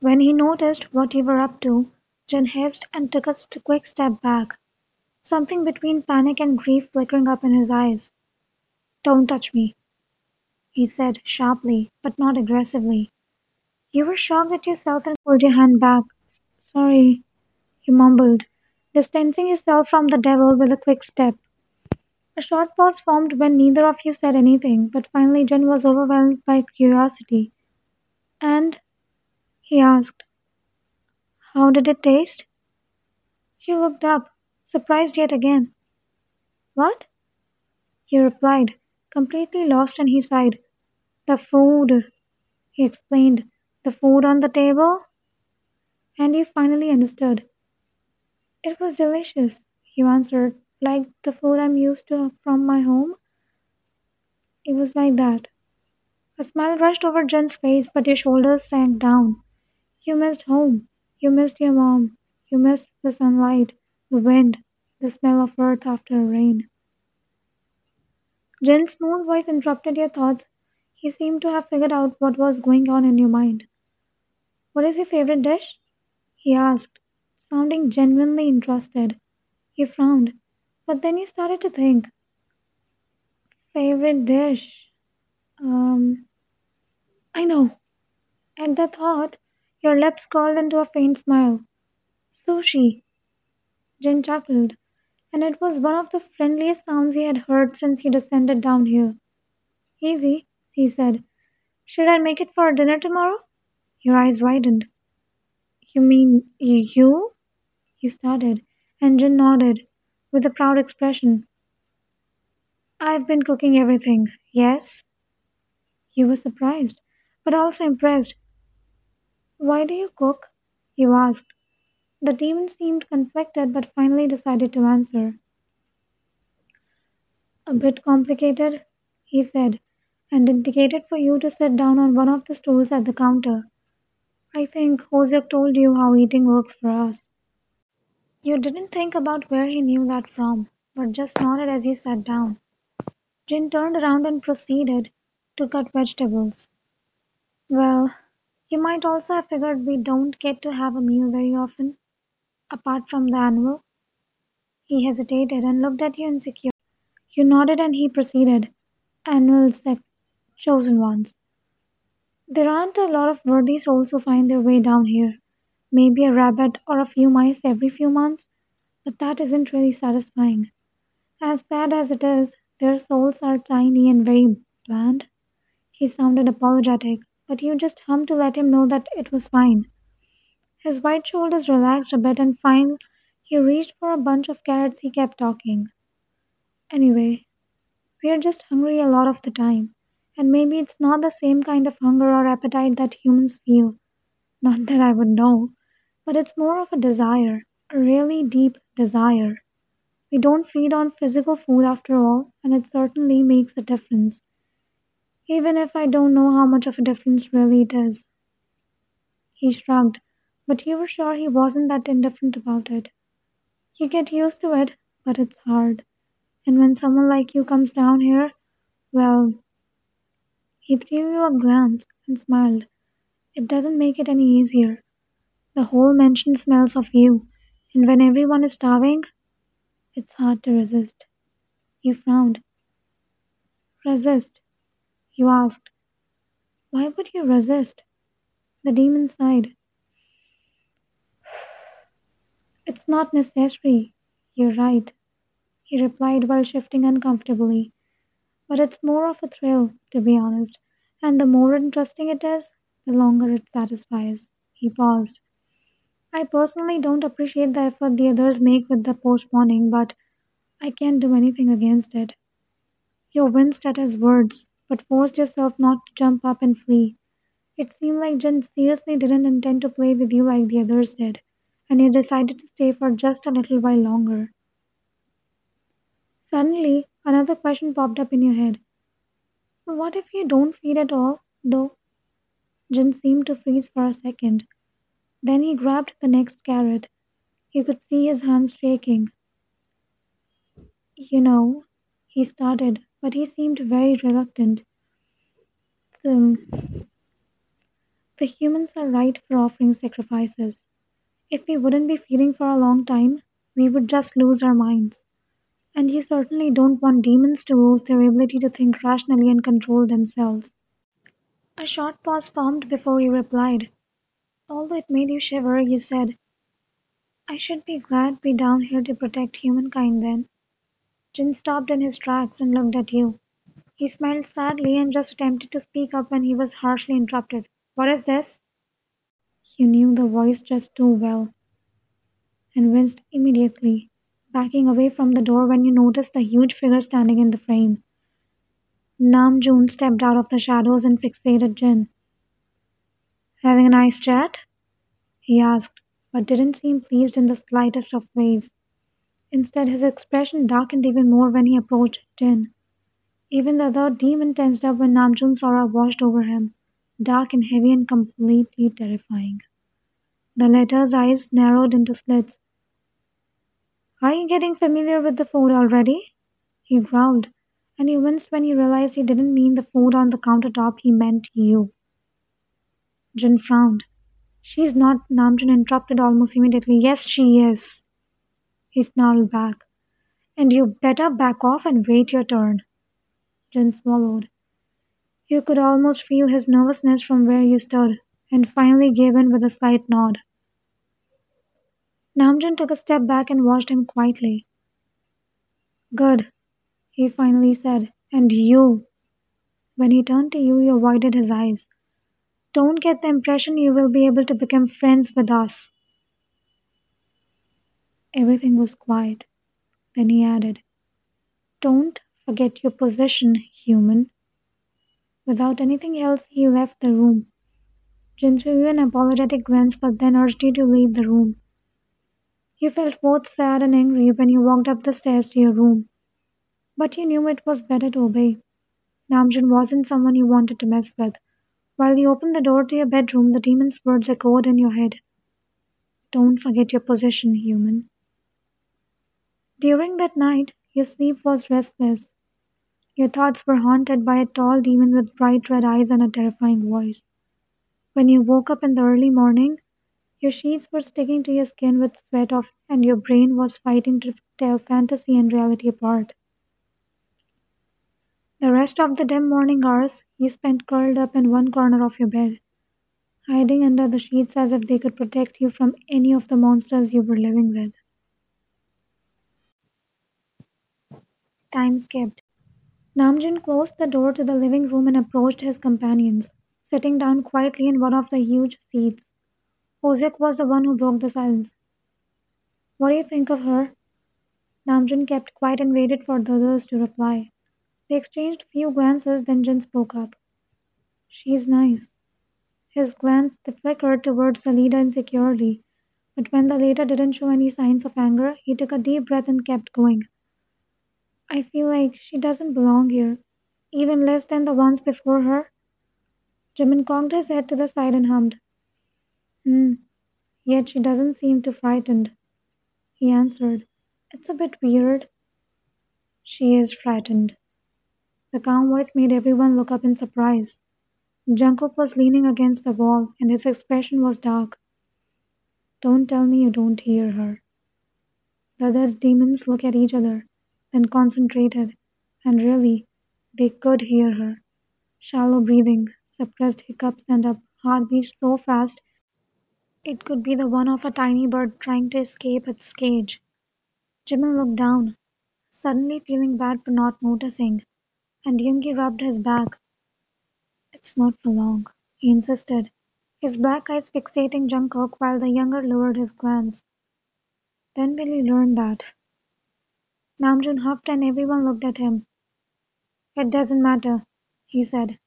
When he noticed what you were up to, Jin hissed and took a quick step back, something between panic and grief flickering up in his eyes. Don't touch me, he said sharply, but not aggressively. You were shocked at yourself and pulled your hand back. Sorry, he mumbled, distancing yourself from the devil with a quick step. A short pause formed when neither of you said anything, but finally Jin was overwhelmed by curiosity. And, he asked, how did it taste? She looked up, surprised yet again. What? He replied, completely lost, and he sighed. The food, he explained. The food on the table? And he finally understood. It was delicious, he answered. Like the food I'm used to from my home? It was like that. A smile rushed over Jin's face, but your shoulders sank down. You missed home. You missed your mom. You missed the sunlight, the wind, the smell of earth after rain. Jin's smooth voice interrupted your thoughts. He seemed to have figured out what was going on in your mind. What is your favorite dish? He asked, sounding genuinely interested. You frowned, but then you started to think. Favorite dish? Um, I know. At the thought, your lips curled into a faint smile. Sushi. Jin chuckled, and it was one of the friendliest sounds he had heard since he descended down here. Easy, he said. Should I make it for dinner tomorrow? Your eyes widened. You mean you? He started, and Jin nodded, with a proud expression. I've been cooking everything. Yes? He was surprised, but also impressed. Why do you cook? You asked. The demon seemed conflicted, but finally decided to answer. A bit complicated, he said, and indicated for you to sit down on one of the stools at the counter. I think Hoseok told you how eating works for us. You didn't think about where he knew that from, but just nodded as you sat down. Jin turned around and proceeded to cut vegetables. Well, you might also have figured we don't get to have a meal very often, apart from the annual. He hesitated and looked at you insecure. You nodded and he proceeded. Annual sec chosen ones. There aren't a lot of worthy souls who find their way down here. Maybe a rabbit or a few mice every few months, but that isn't really satisfying. As sad as it is, their souls are tiny and very bland. He sounded apologetic, but you just hummed to let him know that it was fine. His white shoulders relaxed a bit and fine he reached for a bunch of carrots he kept talking. Anyway, we're just hungry a lot of the time. And maybe it's not the same kind of hunger or appetite that humans feel. Not that I would know, but it's more of a desire, a really deep desire. We don't feed on physical food after all, and it certainly makes a difference, even if I don't know how much of a difference really it is. He shrugged, but you were sure he wasn't that indifferent about it. You get used to it, but it's hard. And when someone like you comes down here, well, he threw you a glance and smiled. It doesn't make it any easier. The whole mansion smells of you, and when everyone is starving, it's hard to resist. You frowned. Resist? You asked. Why would you resist? The demon sighed. It's not necessary. You're right, he replied while shifting uncomfortably. But it's more of a thrill, to be honest, and the more interesting it is, the longer it satisfies. He paused. I personally don't appreciate the effort the others make with the postponing, but I can't do anything against it. You winced at his words, but forced yourself not to jump up and flee. It seemed like Jin seriously didn't intend to play with you like the others did, and you decided to stay for just a little while longer. Suddenly, another question popped up in your head. What if you don't feed at all, though? Jin seemed to freeze for a second. Then he grabbed the next carrot. You could see his hands shaking. You know, he started, but he seemed very reluctant. Um, The humans are right for offering sacrifices. If we wouldn't be feeding for a long time, we would just lose our minds. And you certainly don't want demons to lose their ability to think rationally and control themselves. A short pause formed before you replied. Although it made you shiver, you said, I should be glad we're down here to protect humankind then. Jin stopped in his tracks and looked at you. He smiled sadly and just attempted to speak up when he was harshly interrupted. What is this? You knew the voice just too well and winced immediately, backing away from the door when you noticed the huge figure standing in the frame. Namjoon stepped out of the shadows and fixated Jin. Having a nice chat? he asked, but didn't seem pleased in the slightest of ways. Instead, his expression darkened even more when he approached Jin. Even the other demon tensed up when Namjoon's aura washed over him, dark and heavy and completely terrifying. The latter's eyes narrowed into slits. Are you getting familiar with the food already? He growled, and he winced when he realized he didn't mean the food on the countertop, he meant you. Jin frowned. She's not, Namjoon interrupted almost immediately. Yes, she is. He snarled back. And you better back off and wait your turn. Jin swallowed. You could almost feel his nervousness from where you stood, and finally gave in with a slight nod. Namjoon took a step back and watched him quietly. Good, he finally said. And you. When he turned to you, you avoided his eyes. Don't get the impression you will be able to become friends with us. Everything was quiet. Then he added, Don't forget your position, human. Without anything else, he left the room. Jin threw an apologetic glance but then urged you to leave the room. You felt both sad and angry when you walked up the stairs to your room. But you knew it was better to obey. Namjoon wasn't someone you wanted to mess with. While you opened the door to your bedroom, the demon's words echoed in your head. Don't forget your position, human. During that night, your sleep was restless. Your thoughts were haunted by a tall demon with bright red eyes and a terrifying voice. When you woke up in the early morning, your sheets were sticking to your skin with sweat off, and your brain was fighting to tell fantasy and reality apart. The rest of the dim morning hours you spent curled up in one corner of your bed, hiding under the sheets as if they could protect you from any of the monsters you were living with. Time skipped. Namjoon closed the door to the living room and approached his companions, sitting down quietly in one of the huge seats. Hoseok was the one who broke the silence. What do you think of her? Namjoon kept quiet and waited for the others to reply. They exchanged few glances, then Jin spoke up. She's nice. His glance flickered towards Salida insecurely, but when the latter didn't show any signs of anger, he took a deep breath and kept going. I feel like she doesn't belong here, even less than the ones before her. Jimin cocked his head to the side and hummed. Hmm, yet she doesn't seem too frightened. He answered, It's a bit weird. She is frightened. The calm voice made everyone look up in surprise. Jungkook was leaning against the wall, and his expression was dark. Don't tell me you don't hear her. The other demons looked at each other, then concentrated, and really, they could hear her. Shallow breathing, suppressed hiccups, and a heartbeat so fast it could be the one of a tiny bird trying to escape its cage. Jimin looked down, suddenly feeling bad for not noticing, and Yoongi rubbed his back. It's not for long, he insisted, his black eyes fixating Jungkook while the younger lowered his glance. When will you learn that? Namjoon huffed and everyone looked at him. It doesn't matter, he said.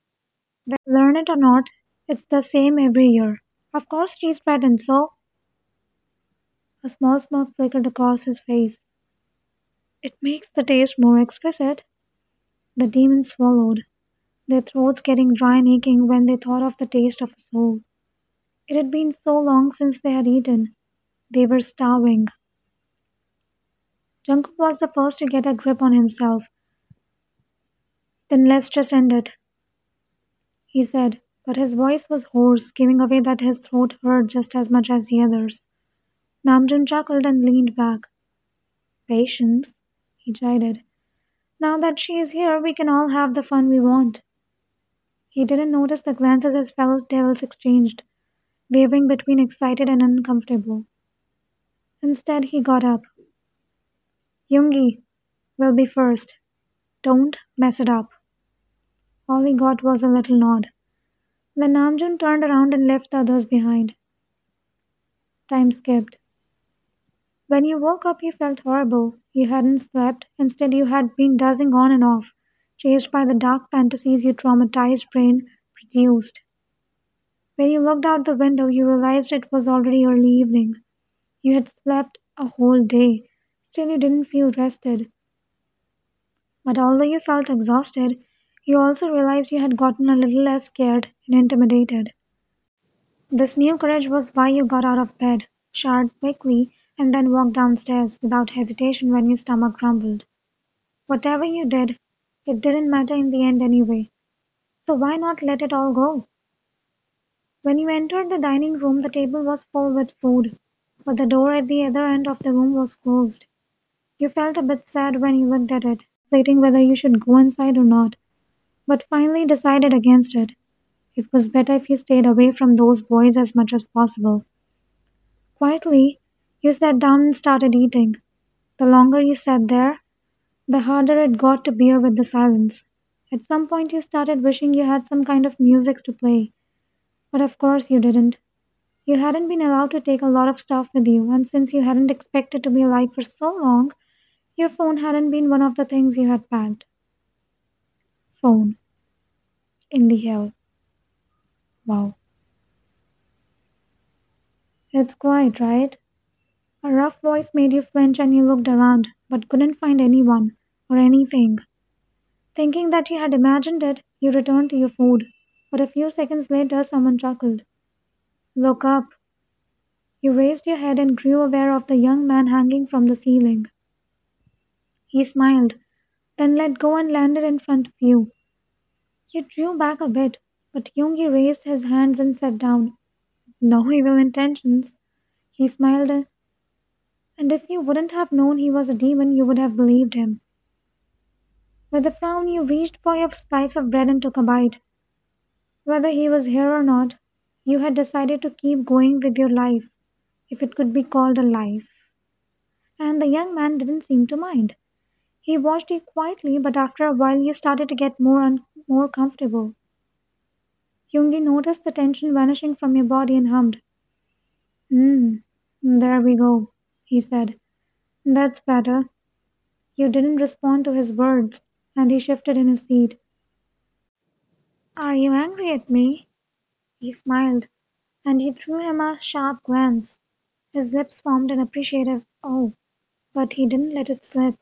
Learn it or not, it's the same every year. Of course she's frightened, so. A small smirk flickered across his face. It makes the taste more exquisite. The demons swallowed, their throats getting dry and aching when they thought of the taste of a soul. It had been so long since they had eaten. They were starving. Jungkook was the first to get a grip on himself. Then let's just end it, he said, but his voice was hoarse, giving away that his throat hurt just as much as the others. Namjoon chuckled and leaned back. Patience, he chided. Now that she is here, we can all have the fun we want. He didn't notice the glances his fellow devils exchanged, wavering between excited and uncomfortable. Instead, he got up. Yoongi will be first. Don't mess it up. All he got was a little nod. Then Namjoon turned around and left the others behind. Time skipped. When you woke up, you felt horrible. You hadn't slept. Instead, you had been dozing on and off, chased by the dark fantasies your traumatized brain produced. When you looked out the window, you realized it was already early evening. You had slept a whole day. Still, you didn't feel rested. But although you felt exhausted, you also realized you had gotten a little less scared and intimidated. This new courage was why you got out of bed, showered quickly, and then walked downstairs without hesitation when your stomach grumbled. Whatever you did, it didn't matter in the end anyway. So why not let it all go? When you entered the dining room, the table was full with food, but the door at the other end of the room was closed. You felt a bit sad when you looked at it, debating whether you should go inside or not, but finally decided against it. It was better if you stayed away from those boys as much as possible. Quietly, you sat down and started eating. The longer you sat there, the harder it got to bear with the silence. At some point, you started wishing you had some kind of music to play, but of course you didn't. You hadn't been allowed to take a lot of stuff with you, and since you hadn't expected to be alive for so long, your phone hadn't been one of the things you had packed. Phone. In the hell. Wow. It's quiet, right? A rough voice made you flinch and you looked around, but couldn't find anyone or anything. Thinking that you had imagined it, you returned to your food, but a few seconds later someone chuckled. Look up. You raised your head and grew aware of the young man hanging from the ceiling. He smiled, then let go and landed in front of you. You drew back a bit, but Yoongi raised his hands and sat down. No evil intentions. He smiled, and if you wouldn't have known he was a demon, you would have believed him. With a frown, you reached for your slice of bread and took a bite. Whether he was here or not, you had decided to keep going with your life, if it could be called a life. And the young man didn't seem to mind. He watched you quietly, but after a while he started to get more and more comfortable. Yoongi noticed the tension vanishing from your body and hummed. Hmm, there we go, he said. That's better. You didn't respond to his words, and he shifted in his seat. Are you angry at me? He smiled, and he threw him a sharp glance. His lips formed an appreciative "oh," but he didn't let it slip.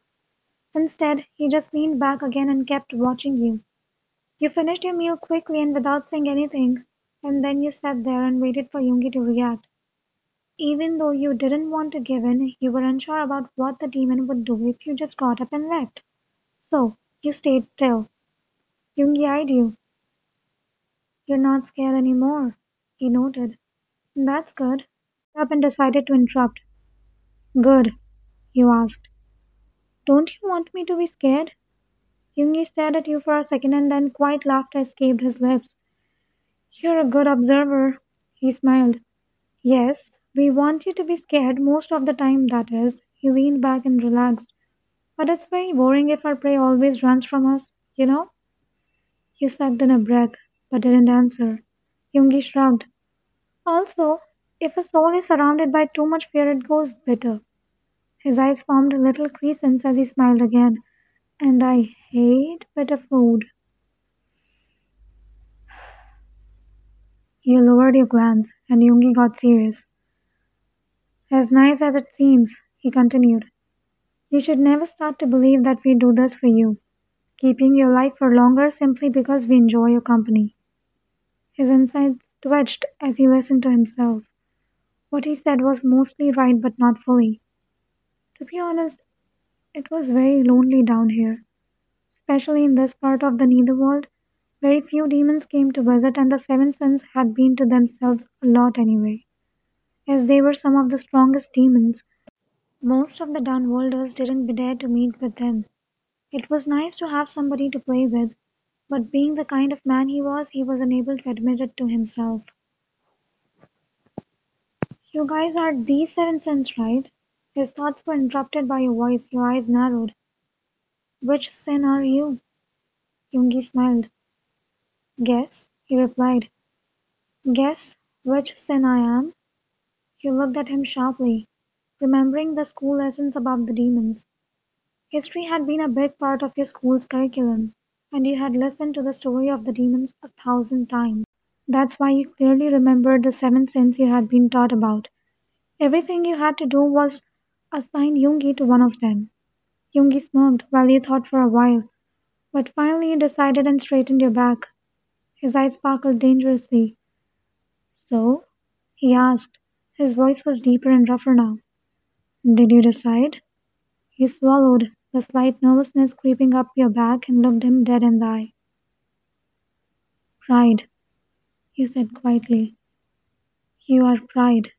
Instead, he just leaned back again and kept watching you. You finished your meal quickly and without saying anything, and then you sat there and waited for Yoongi to react. Even though you didn't want to give in, you were unsure about what the demon would do if you just got up and left. So, you stayed still. Yoongi eyed you. You're not scared anymore, he noted. That's good. Up and decided to interrupt. Good, you asked. Don't you want me to be scared? Yoongi stared at you for a second and then quiet laughter escaped his lips. You're a good observer, he smiled. Yes, we want you to be scared most of the time, that is. He leaned back and relaxed. But it's very boring if our prey always runs from us, you know? You sucked in a breath, but didn't answer. Yoongi shrugged. Also, if a soul is surrounded by too much fear, it goes bitter. His eyes formed a little crescents as he smiled again. And I hate bitter food. You lowered your glance, and Yoongi got serious. As nice as it seems, he continued, you should never start to believe that we do this for you, keeping your life for longer simply because we enjoy your company. His insides twitched as he listened to himself. What he said was mostly right, but not fully. To be honest, it was very lonely down here, especially in this part of the Netherworld. Very few demons came to visit, and the Seven Sins had been to themselves a lot anyway. As they were some of the strongest demons, most of the Dunwalders didn't dare to meet with them. It was nice to have somebody to play with, but being the kind of man he was, he was unable to admit it to himself. You guys are the Seven Sins, right? His thoughts were interrupted by a voice. Your eyes narrowed. Which sin are you? Yoongi smiled. Guess, he replied. Guess which sin I am? You looked at him sharply, remembering the school lessons about the demons. History had been a big part of your school's curriculum, and you had listened to the story of the demons a thousand times. That's why you clearly remembered the seven sins you had been taught about. Everything you had to do was assign Yoongi to one of them. Yoongi smirked while he thought for a while, but finally you decided and straightened your back. His eyes sparkled dangerously. So? he asked. His voice was deeper and rougher now. Did you decide? He swallowed, the slight nervousness creeping up your back, and looked him dead in the eye. Pride, he said quietly. You are pride.